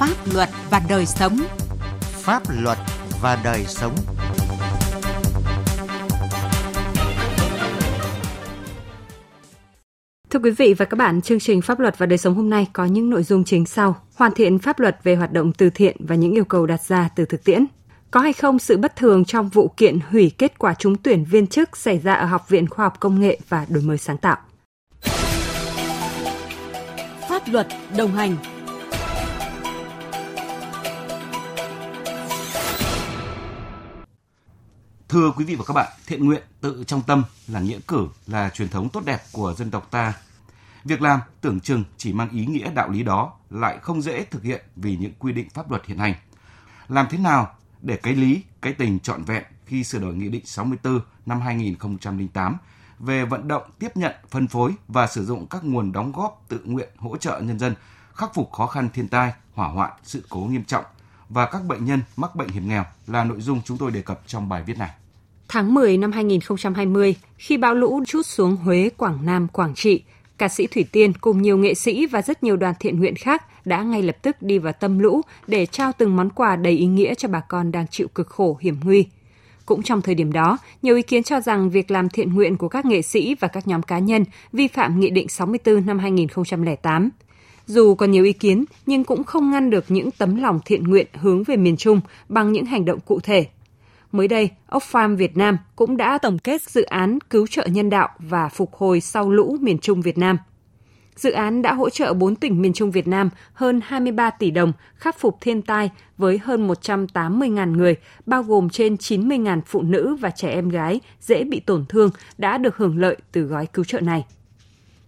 Pháp luật và đời sống. Pháp luật và đời sống. Thưa quý vị và các bạn, chương trình Pháp luật và đời sống hôm nay có những nội dung chính sau: hoàn thiện pháp luật về hoạt động từ thiện và những yêu cầu đặt ra từ thực tiễn. Có hay không sự bất thường trong vụ kiện hủy kết quả trúng tuyển viên chức xảy ra ở Học viện Khoa học Công nghệ và Đổi mới sáng tạo? Pháp luật đồng hành Thưa quý vị và các bạn, thiện nguyện tự trong tâm là nghĩa cử, là truyền thống tốt đẹp của dân tộc ta. Việc làm tưởng chừng chỉ mang ý nghĩa đạo lý đó lại không dễ thực hiện vì những quy định pháp luật hiện hành. Làm thế nào để cái lý, cái tình trọn vẹn khi sửa đổi Nghị định 64 năm 2008 về vận động tiếp nhận, phân phối và sử dụng các nguồn đóng góp tự nguyện hỗ trợ nhân dân khắc phục khó khăn thiên tai, hỏa hoạn, sự cố nghiêm trọng và các bệnh nhân mắc bệnh hiểm nghèo là nội dung chúng tôi đề cập trong bài viết này. Tháng 10 năm 2020, khi bão lũ trút xuống Huế, Quảng Nam, Quảng Trị, ca sĩ Thủy Tiên cùng nhiều nghệ sĩ và rất nhiều đoàn thiện nguyện khác đã ngay lập tức đi vào tâm lũ để trao từng món quà đầy ý nghĩa cho bà con đang chịu cực khổ hiểm nguy. Cũng trong thời điểm đó, nhiều ý kiến cho rằng việc làm thiện nguyện của các nghệ sĩ và các nhóm cá nhân vi phạm Nghị định 64 năm 2008. Dù còn nhiều ý kiến, nhưng cũng không ngăn được những tấm lòng thiện nguyện hướng về miền Trung bằng những hành động cụ thể. Mới đây, Oxfam Việt Nam cũng đã tổng kết dự án cứu trợ nhân đạo và phục hồi sau lũ miền Trung Việt Nam. Dự án đã hỗ trợ 4 tỉnh miền Trung Việt Nam hơn 23 tỷ đồng khắc phục thiên tai với hơn 180.000 người, bao gồm trên 90.000 phụ nữ và trẻ em gái dễ bị tổn thương đã được hưởng lợi từ gói cứu trợ này.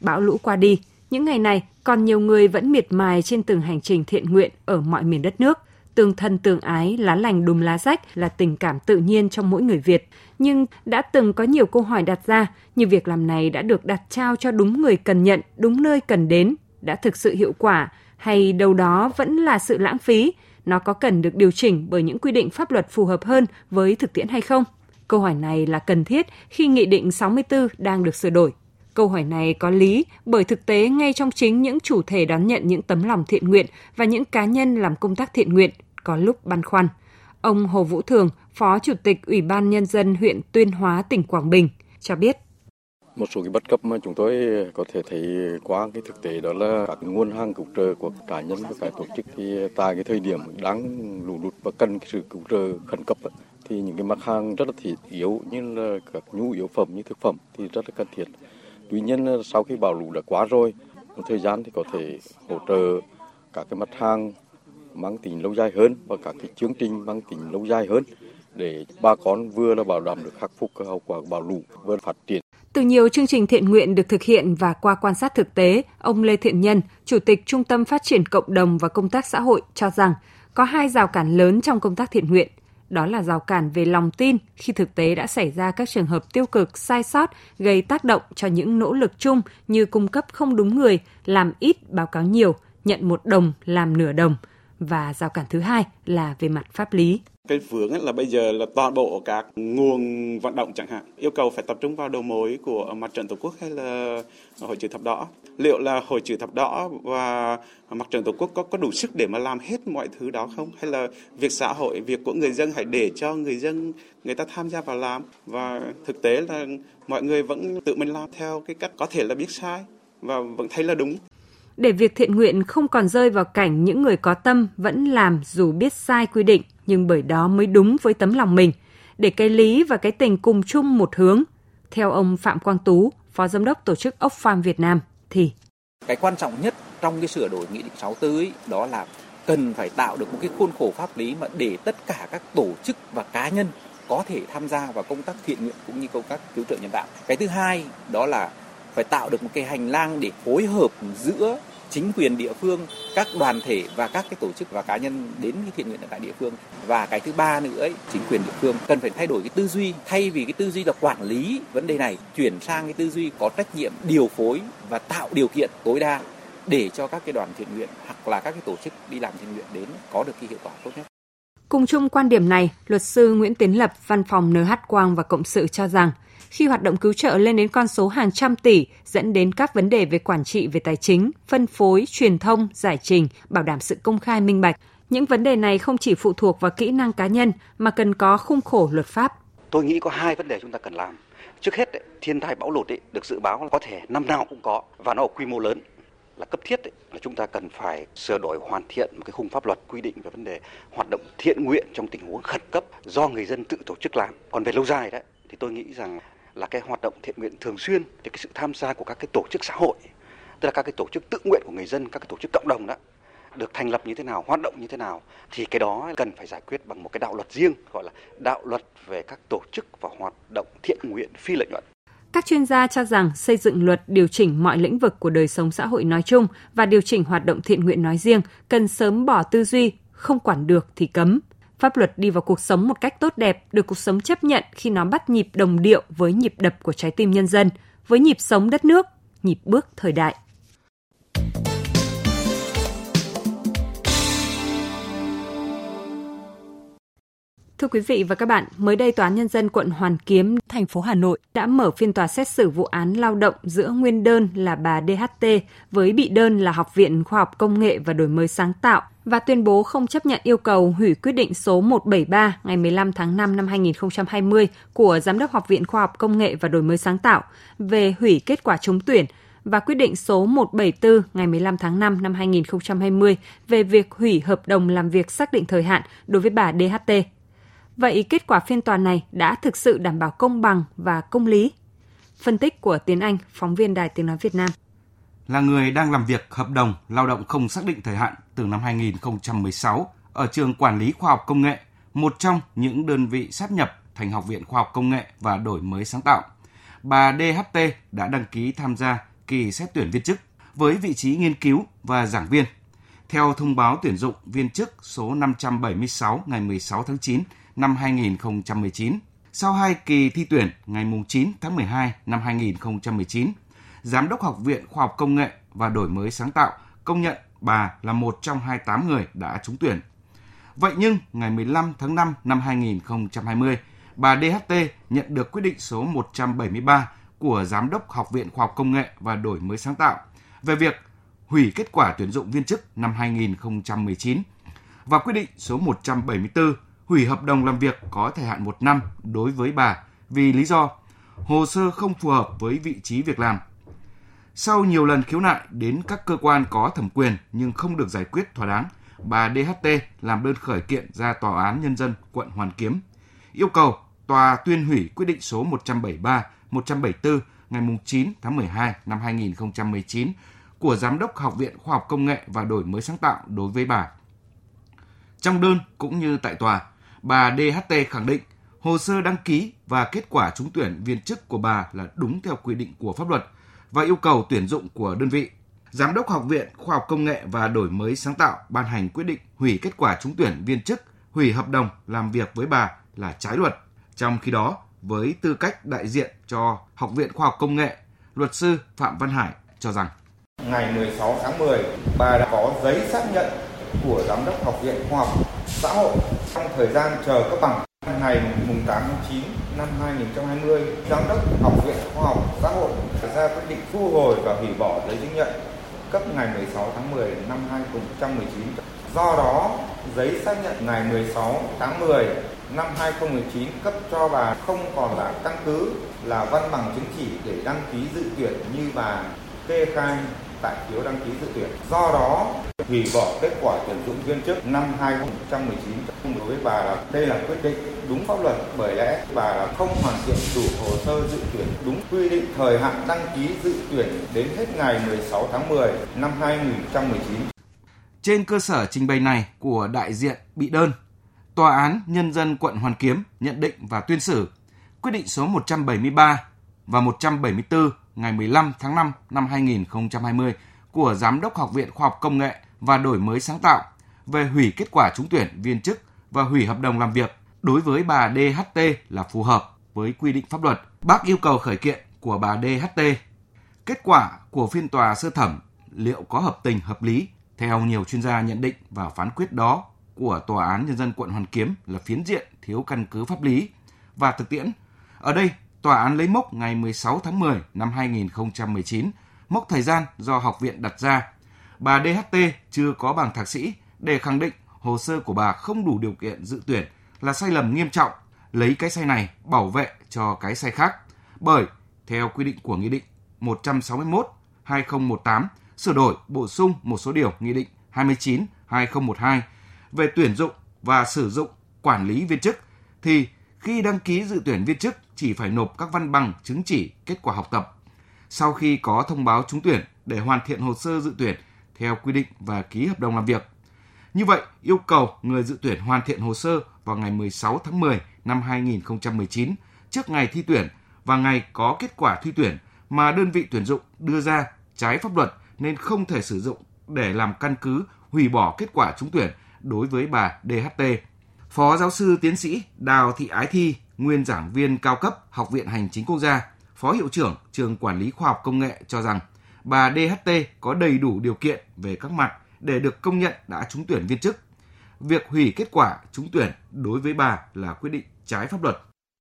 Bão lũ qua đi, những ngày này còn nhiều người vẫn miệt mài trên từng hành trình thiện nguyện ở mọi miền đất nước – tương thân tương ái, lá lành đùm lá rách là tình cảm tự nhiên trong mỗi người Việt. Nhưng đã từng có nhiều câu hỏi đặt ra, như việc làm này đã được đặt trao cho đúng người cần nhận, đúng nơi cần đến, đã thực sự hiệu quả, hay đâu đó vẫn là sự lãng phí, nó có cần được điều chỉnh bởi những quy định pháp luật phù hợp hơn với thực tiễn hay không? Câu hỏi này là cần thiết khi Nghị định 64 đang được sửa đổi. Câu hỏi này có lý bởi thực tế ngay trong chính những chủ thể đón nhận những tấm lòng thiện nguyện và những cá nhân làm công tác thiện nguyện có lúc băn khoăn. Ông Hồ Vũ Thường, Phó Chủ tịch Ủy ban Nhân dân huyện Tuyên Hóa, tỉnh Quảng Bình, cho biết. Một số cái bất cập mà chúng tôi có thể thấy qua cái thực tế đó là các nguồn hàng cứu trợ của cá nhân và các tổ chức thì tại cái thời điểm đang lũ lụt và cần cái sự cứu trợ khẩn cấp thì những cái mặt hàng rất là thiết yếu như là các nhu yếu phẩm như thực phẩm thì rất là cần thiết. Tuy nhiên sau khi bão lũ đã quá rồi, một thời gian thì có thể hỗ trợ các cái mặt hàng mang tính lâu dài hơn và các cái chương trình mang tính lâu dài hơn để bà con vừa là bảo đảm được khắc phục hậu quả bão lũ vừa phát triển. Từ nhiều chương trình thiện nguyện được thực hiện và qua quan sát thực tế, ông Lê Thiện Nhân, Chủ tịch Trung tâm Phát triển Cộng đồng và Công tác Xã hội cho rằng có hai rào cản lớn trong công tác thiện nguyện. Đó là rào cản về lòng tin khi thực tế đã xảy ra các trường hợp tiêu cực, sai sót, gây tác động cho những nỗ lực chung như cung cấp không đúng người, làm ít báo cáo nhiều, nhận một đồng làm nửa đồng – và rào cản thứ hai là về mặt pháp lý. Cái vướng là bây giờ là toàn bộ các nguồn vận động chẳng hạn yêu cầu phải tập trung vào đầu mối của mặt trận tổ quốc hay là hội chữ thập đỏ. Liệu là hội chữ thập đỏ và mặt trận tổ quốc có có đủ sức để mà làm hết mọi thứ đó không? Hay là việc xã hội, việc của người dân hãy để cho người dân người ta tham gia vào làm và thực tế là mọi người vẫn tự mình làm theo cái cách có thể là biết sai và vẫn thấy là đúng để việc thiện nguyện không còn rơi vào cảnh những người có tâm vẫn làm dù biết sai quy định, nhưng bởi đó mới đúng với tấm lòng mình, để cái lý và cái tình cùng chung một hướng. Theo ông Phạm Quang Tú, Phó Giám đốc Tổ chức Ốc Farm Việt Nam, thì cái quan trọng nhất trong cái sửa đổi Nghị định 64 ấy, đó là cần phải tạo được một cái khuôn khổ pháp lý mà để tất cả các tổ chức và cá nhân có thể tham gia vào công tác thiện nguyện cũng như công tác cứu trợ nhân đạo. Cái thứ hai đó là phải tạo được một cái hành lang để phối hợp giữa chính quyền địa phương, các đoàn thể và các cái tổ chức và cá nhân đến cái thiện nguyện ở tại địa phương. Và cái thứ ba nữa ấy, chính quyền địa phương cần phải thay đổi cái tư duy thay vì cái tư duy là quản lý vấn đề này chuyển sang cái tư duy có trách nhiệm điều phối và tạo điều kiện tối đa để cho các cái đoàn thiện nguyện hoặc là các cái tổ chức đi làm thiện nguyện đến có được cái hiệu quả tốt nhất. Cùng chung quan điểm này, luật sư Nguyễn Tiến Lập, văn phòng NH Quang và Cộng sự cho rằng khi hoạt động cứu trợ lên đến con số hàng trăm tỷ, dẫn đến các vấn đề về quản trị về tài chính, phân phối, truyền thông, giải trình, bảo đảm sự công khai minh bạch. Những vấn đề này không chỉ phụ thuộc vào kỹ năng cá nhân mà cần có khung khổ luật pháp. Tôi nghĩ có hai vấn đề chúng ta cần làm. Trước hết, thiên tai bão lụt được dự báo có thể năm nào cũng có và nó ở quy mô lớn là cấp thiết ấy, là chúng ta cần phải sửa đổi hoàn thiện một cái khung pháp luật quy định về vấn đề hoạt động thiện nguyện trong tình huống khẩn cấp do người dân tự tổ chức làm. Còn về lâu dài đấy thì tôi nghĩ rằng là cái hoạt động thiện nguyện thường xuyên thì cái sự tham gia của các cái tổ chức xã hội, tức là các cái tổ chức tự nguyện của người dân, các cái tổ chức cộng đồng đó, được thành lập như thế nào, hoạt động như thế nào, thì cái đó cần phải giải quyết bằng một cái đạo luật riêng, gọi là đạo luật về các tổ chức và hoạt động thiện nguyện phi lợi nhuận các chuyên gia cho rằng xây dựng luật điều chỉnh mọi lĩnh vực của đời sống xã hội nói chung và điều chỉnh hoạt động thiện nguyện nói riêng cần sớm bỏ tư duy, không quản được thì cấm. Pháp luật đi vào cuộc sống một cách tốt đẹp, được cuộc sống chấp nhận khi nó bắt nhịp đồng điệu với nhịp đập của trái tim nhân dân, với nhịp sống đất nước, nhịp bước thời đại. Thưa quý vị và các bạn, mới đây Tòa án Nhân dân quận Hoàn Kiếm, thành phố Hà Nội đã mở phiên tòa xét xử vụ án lao động giữa nguyên đơn là bà DHT với bị đơn là Học viện Khoa học Công nghệ và Đổi mới sáng tạo và tuyên bố không chấp nhận yêu cầu hủy quyết định số 173 ngày 15 tháng 5 năm 2020 của Giám đốc Học viện Khoa học Công nghệ và Đổi mới sáng tạo về hủy kết quả trúng tuyển và quyết định số 174 ngày 15 tháng 5 năm 2020 về việc hủy hợp đồng làm việc xác định thời hạn đối với bà DHT Vậy kết quả phiên tòa này đã thực sự đảm bảo công bằng và công lý? Phân tích của Tiến Anh, phóng viên Đài Tiếng Nói Việt Nam. Là người đang làm việc hợp đồng lao động không xác định thời hạn từ năm 2016 ở trường Quản lý Khoa học Công nghệ, một trong những đơn vị sát nhập thành Học viện Khoa học Công nghệ và Đổi mới sáng tạo. Bà DHT đã đăng ký tham gia kỳ xét tuyển viên chức với vị trí nghiên cứu và giảng viên. Theo thông báo tuyển dụng viên chức số 576 ngày 16 tháng 9 năm 2019. Sau hai kỳ thi tuyển ngày 9 tháng 12 năm 2019, Giám đốc Học viện Khoa học Công nghệ và Đổi mới sáng tạo công nhận bà là một trong 28 người đã trúng tuyển. Vậy nhưng, ngày 15 tháng 5 năm 2020, bà DHT nhận được quyết định số 173 của Giám đốc Học viện Khoa học Công nghệ và Đổi mới sáng tạo về việc hủy kết quả tuyển dụng viên chức năm 2019 và quyết định số 174 hủy hợp đồng làm việc có thời hạn một năm đối với bà vì lý do hồ sơ không phù hợp với vị trí việc làm. Sau nhiều lần khiếu nại đến các cơ quan có thẩm quyền nhưng không được giải quyết thỏa đáng, bà DHT làm đơn khởi kiện ra Tòa án Nhân dân quận Hoàn Kiếm, yêu cầu tòa tuyên hủy quyết định số 173, 174 ngày 9 tháng 12 năm 2019 của Giám đốc Học viện Khoa học Công nghệ và Đổi mới sáng tạo đối với bà. Trong đơn cũng như tại tòa, bà DHT khẳng định hồ sơ đăng ký và kết quả trúng tuyển viên chức của bà là đúng theo quy định của pháp luật và yêu cầu tuyển dụng của đơn vị. Giám đốc Học viện Khoa học Công nghệ và Đổi mới sáng tạo ban hành quyết định hủy kết quả trúng tuyển viên chức, hủy hợp đồng làm việc với bà là trái luật. Trong khi đó, với tư cách đại diện cho Học viện Khoa học Công nghệ, luật sư Phạm Văn Hải cho rằng Ngày 16 tháng 10, bà đã có giấy xác nhận của Giám đốc Học viện Khoa học Xã hội trong thời gian chờ cấp bằng ngày mùng 8 tháng 9 năm 2020, Giám đốc Học viện Khoa học Xã hội ra quyết định thu hồi và hủy bỏ giấy chứng nhận cấp ngày 16 tháng 10 năm 2019. Do đó, giấy xác nhận ngày 16 tháng 10 năm 2019 cấp cho bà không còn là căn cứ là văn bằng chứng chỉ để đăng ký dự tuyển như bà kê khai tại phiếu đăng ký dự tuyển. Do đó, hủy bỏ kết quả tuyển dụng viên chức năm 2019 đối với bà là đây là quyết định đúng pháp luật bởi lẽ bà là không hoàn thiện đủ hồ sơ dự tuyển đúng quy định thời hạn đăng ký dự tuyển đến hết ngày 16 tháng 10 năm 2019. Trên cơ sở trình bày này của đại diện bị đơn, Tòa án Nhân dân quận Hoàn Kiếm nhận định và tuyên xử quyết định số 173 và 174 ngày 15 tháng 5 năm 2020 của Giám đốc Học viện Khoa học Công nghệ và Đổi mới sáng tạo về hủy kết quả trúng tuyển viên chức và hủy hợp đồng làm việc đối với bà DHT là phù hợp với quy định pháp luật. Bác yêu cầu khởi kiện của bà DHT. Kết quả của phiên tòa sơ thẩm liệu có hợp tình hợp lý theo nhiều chuyên gia nhận định và phán quyết đó của Tòa án Nhân dân quận Hoàn Kiếm là phiến diện thiếu căn cứ pháp lý. Và thực tiễn, ở đây tòa án lấy mốc ngày 16 tháng 10 năm 2019, mốc thời gian do học viện đặt ra. Bà DHT chưa có bằng thạc sĩ để khẳng định hồ sơ của bà không đủ điều kiện dự tuyển là sai lầm nghiêm trọng, lấy cái sai này bảo vệ cho cái sai khác. Bởi, theo quy định của Nghị định 161-2018, sửa đổi bổ sung một số điều Nghị định 29-2012 về tuyển dụng và sử dụng quản lý viên chức, thì khi đăng ký dự tuyển viên chức chỉ phải nộp các văn bằng chứng chỉ kết quả học tập. Sau khi có thông báo trúng tuyển để hoàn thiện hồ sơ dự tuyển theo quy định và ký hợp đồng làm việc. Như vậy, yêu cầu người dự tuyển hoàn thiện hồ sơ vào ngày 16 tháng 10 năm 2019 trước ngày thi tuyển và ngày có kết quả thi tuyển mà đơn vị tuyển dụng đưa ra trái pháp luật nên không thể sử dụng để làm căn cứ hủy bỏ kết quả trúng tuyển đối với bà DHT. Phó giáo sư tiến sĩ Đào Thị Ái Thi, nguyên giảng viên cao cấp Học viện Hành chính Quốc gia, Phó hiệu trưởng trường Quản lý Khoa học Công nghệ cho rằng bà DHT có đầy đủ điều kiện về các mặt để được công nhận đã trúng tuyển viên chức. Việc hủy kết quả trúng tuyển đối với bà là quyết định trái pháp luật.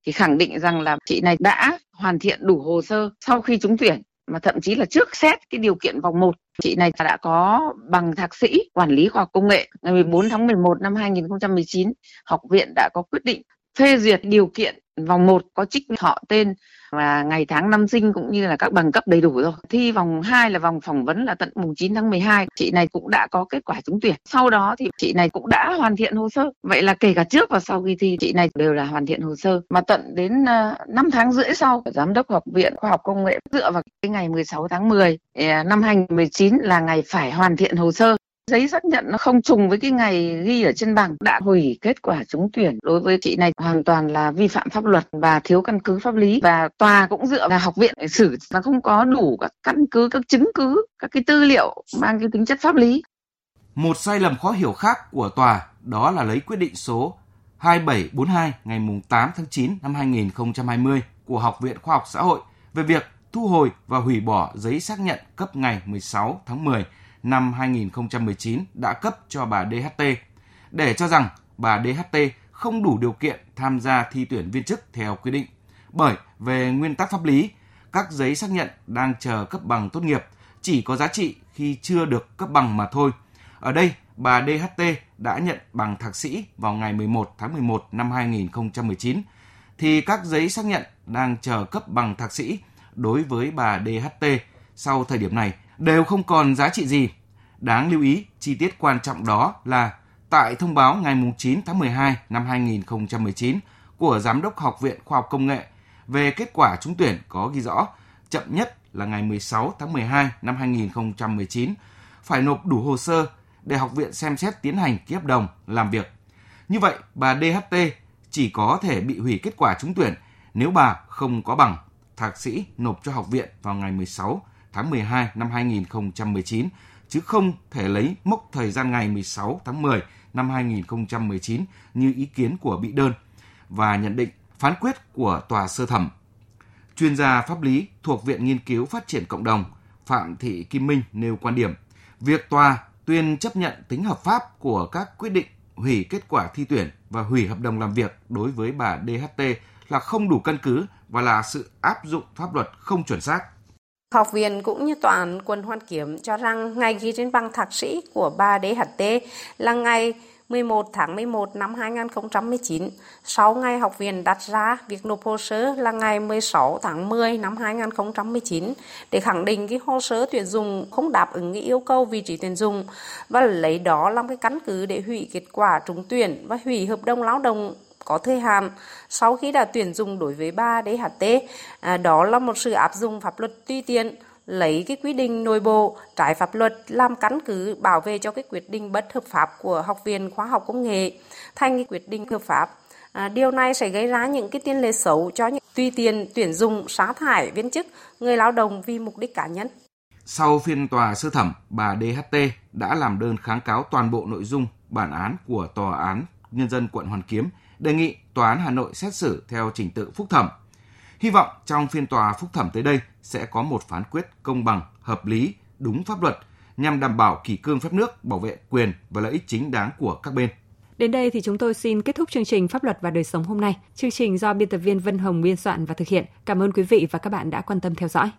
Thì khẳng định rằng là chị này đã hoàn thiện đủ hồ sơ sau khi trúng tuyển, mà thậm chí là trước xét cái điều kiện vòng 1 chị này đã có bằng thạc sĩ, quản lý khoa học công nghệ ngày 14 tháng 11 năm 2019 học viện đã có quyết định phê duyệt điều kiện vòng 1 có trích họ tên và ngày tháng năm sinh cũng như là các bằng cấp đầy đủ rồi. Thi vòng 2 là vòng phỏng vấn là tận mùng 9 tháng 12. Chị này cũng đã có kết quả trúng tuyển. Sau đó thì chị này cũng đã hoàn thiện hồ sơ. Vậy là kể cả trước và sau khi thi chị này đều là hoàn thiện hồ sơ. Mà tận đến ờ, 5 tháng rưỡi sau, giám đốc học viện khoa học công nghệ dựa vào cái ngày 16 tháng 10 ờ, năm 2019 là ngày phải hoàn thiện hồ sơ giấy xác nhận nó không trùng với cái ngày ghi ở trên bằng đã hủy kết quả trúng tuyển. Đối với chị này hoàn toàn là vi phạm pháp luật và thiếu căn cứ pháp lý. Và tòa cũng dựa vào học viện để xử. Nó không có đủ các căn cứ, các chứng cứ, các cái tư liệu mang cái tính chất pháp lý. Một sai lầm khó hiểu khác của tòa đó là lấy quyết định số 2742 ngày 8 tháng 9 năm 2020 của Học viện Khoa học Xã hội về việc thu hồi và hủy bỏ giấy xác nhận cấp ngày 16 tháng 10 năm 2019 đã cấp cho bà DHT để cho rằng bà DHT không đủ điều kiện tham gia thi tuyển viên chức theo quy định. Bởi về nguyên tắc pháp lý, các giấy xác nhận đang chờ cấp bằng tốt nghiệp chỉ có giá trị khi chưa được cấp bằng mà thôi. Ở đây, bà DHT đã nhận bằng thạc sĩ vào ngày 11 tháng 11 năm 2019, thì các giấy xác nhận đang chờ cấp bằng thạc sĩ đối với bà DHT sau thời điểm này đều không còn giá trị gì. Đáng lưu ý, chi tiết quan trọng đó là tại thông báo ngày 9 tháng 12 năm 2019 của Giám đốc Học viện Khoa học Công nghệ về kết quả trúng tuyển có ghi rõ chậm nhất là ngày 16 tháng 12 năm 2019 phải nộp đủ hồ sơ để học viện xem xét tiến hành ký hợp đồng làm việc. Như vậy, bà DHT chỉ có thể bị hủy kết quả trúng tuyển nếu bà không có bằng thạc sĩ nộp cho học viện vào ngày 16 tháng 12 năm 2019 chứ không thể lấy mốc thời gian ngày 16 tháng 10 năm 2019 như ý kiến của bị đơn và nhận định phán quyết của tòa sơ thẩm. Chuyên gia pháp lý thuộc Viện Nghiên cứu Phát triển Cộng đồng Phạm Thị Kim Minh nêu quan điểm, việc tòa tuyên chấp nhận tính hợp pháp của các quyết định hủy kết quả thi tuyển và hủy hợp đồng làm việc đối với bà DHT là không đủ căn cứ và là sự áp dụng pháp luật không chuẩn xác. Học viện cũng như toàn quân hoan kiểm Kiếm cho rằng ngày ghi trên bằng thạc sĩ của bà DHT là ngày 11 tháng 11 năm 2019. Sau ngày học viện đặt ra việc nộp hồ sơ là ngày 16 tháng 10 năm 2019 để khẳng định cái hồ sơ tuyển dụng không đáp ứng cái yêu cầu vị trí tuyển dụng và lấy đó làm cái căn cứ để hủy kết quả trúng tuyển và hủy hợp đồng lao động có thời hạn sau khi đã tuyển dụng đối với bà DHT. À, đó là một sự áp dụng pháp luật tùy tiện lấy cái quy định nội bộ trái pháp luật làm căn cứ bảo vệ cho cái quyết định bất hợp pháp của học viện khoa học công nghệ thành cái quyết định hợp pháp. À, điều này sẽ gây ra những cái tiền lệ xấu cho những tùy tiện tuyển dụng xá thải viên chức người lao động vì mục đích cá nhân. Sau phiên tòa sơ thẩm, bà DHT đã làm đơn kháng cáo toàn bộ nội dung bản án của Tòa án Nhân dân quận Hoàn Kiếm đề nghị Tòa án Hà Nội xét xử theo trình tự phúc thẩm. Hy vọng trong phiên tòa phúc thẩm tới đây sẽ có một phán quyết công bằng, hợp lý, đúng pháp luật nhằm đảm bảo kỷ cương phép nước, bảo vệ quyền và lợi ích chính đáng của các bên. Đến đây thì chúng tôi xin kết thúc chương trình Pháp luật và đời sống hôm nay. Chương trình do biên tập viên Vân Hồng biên soạn và thực hiện. Cảm ơn quý vị và các bạn đã quan tâm theo dõi.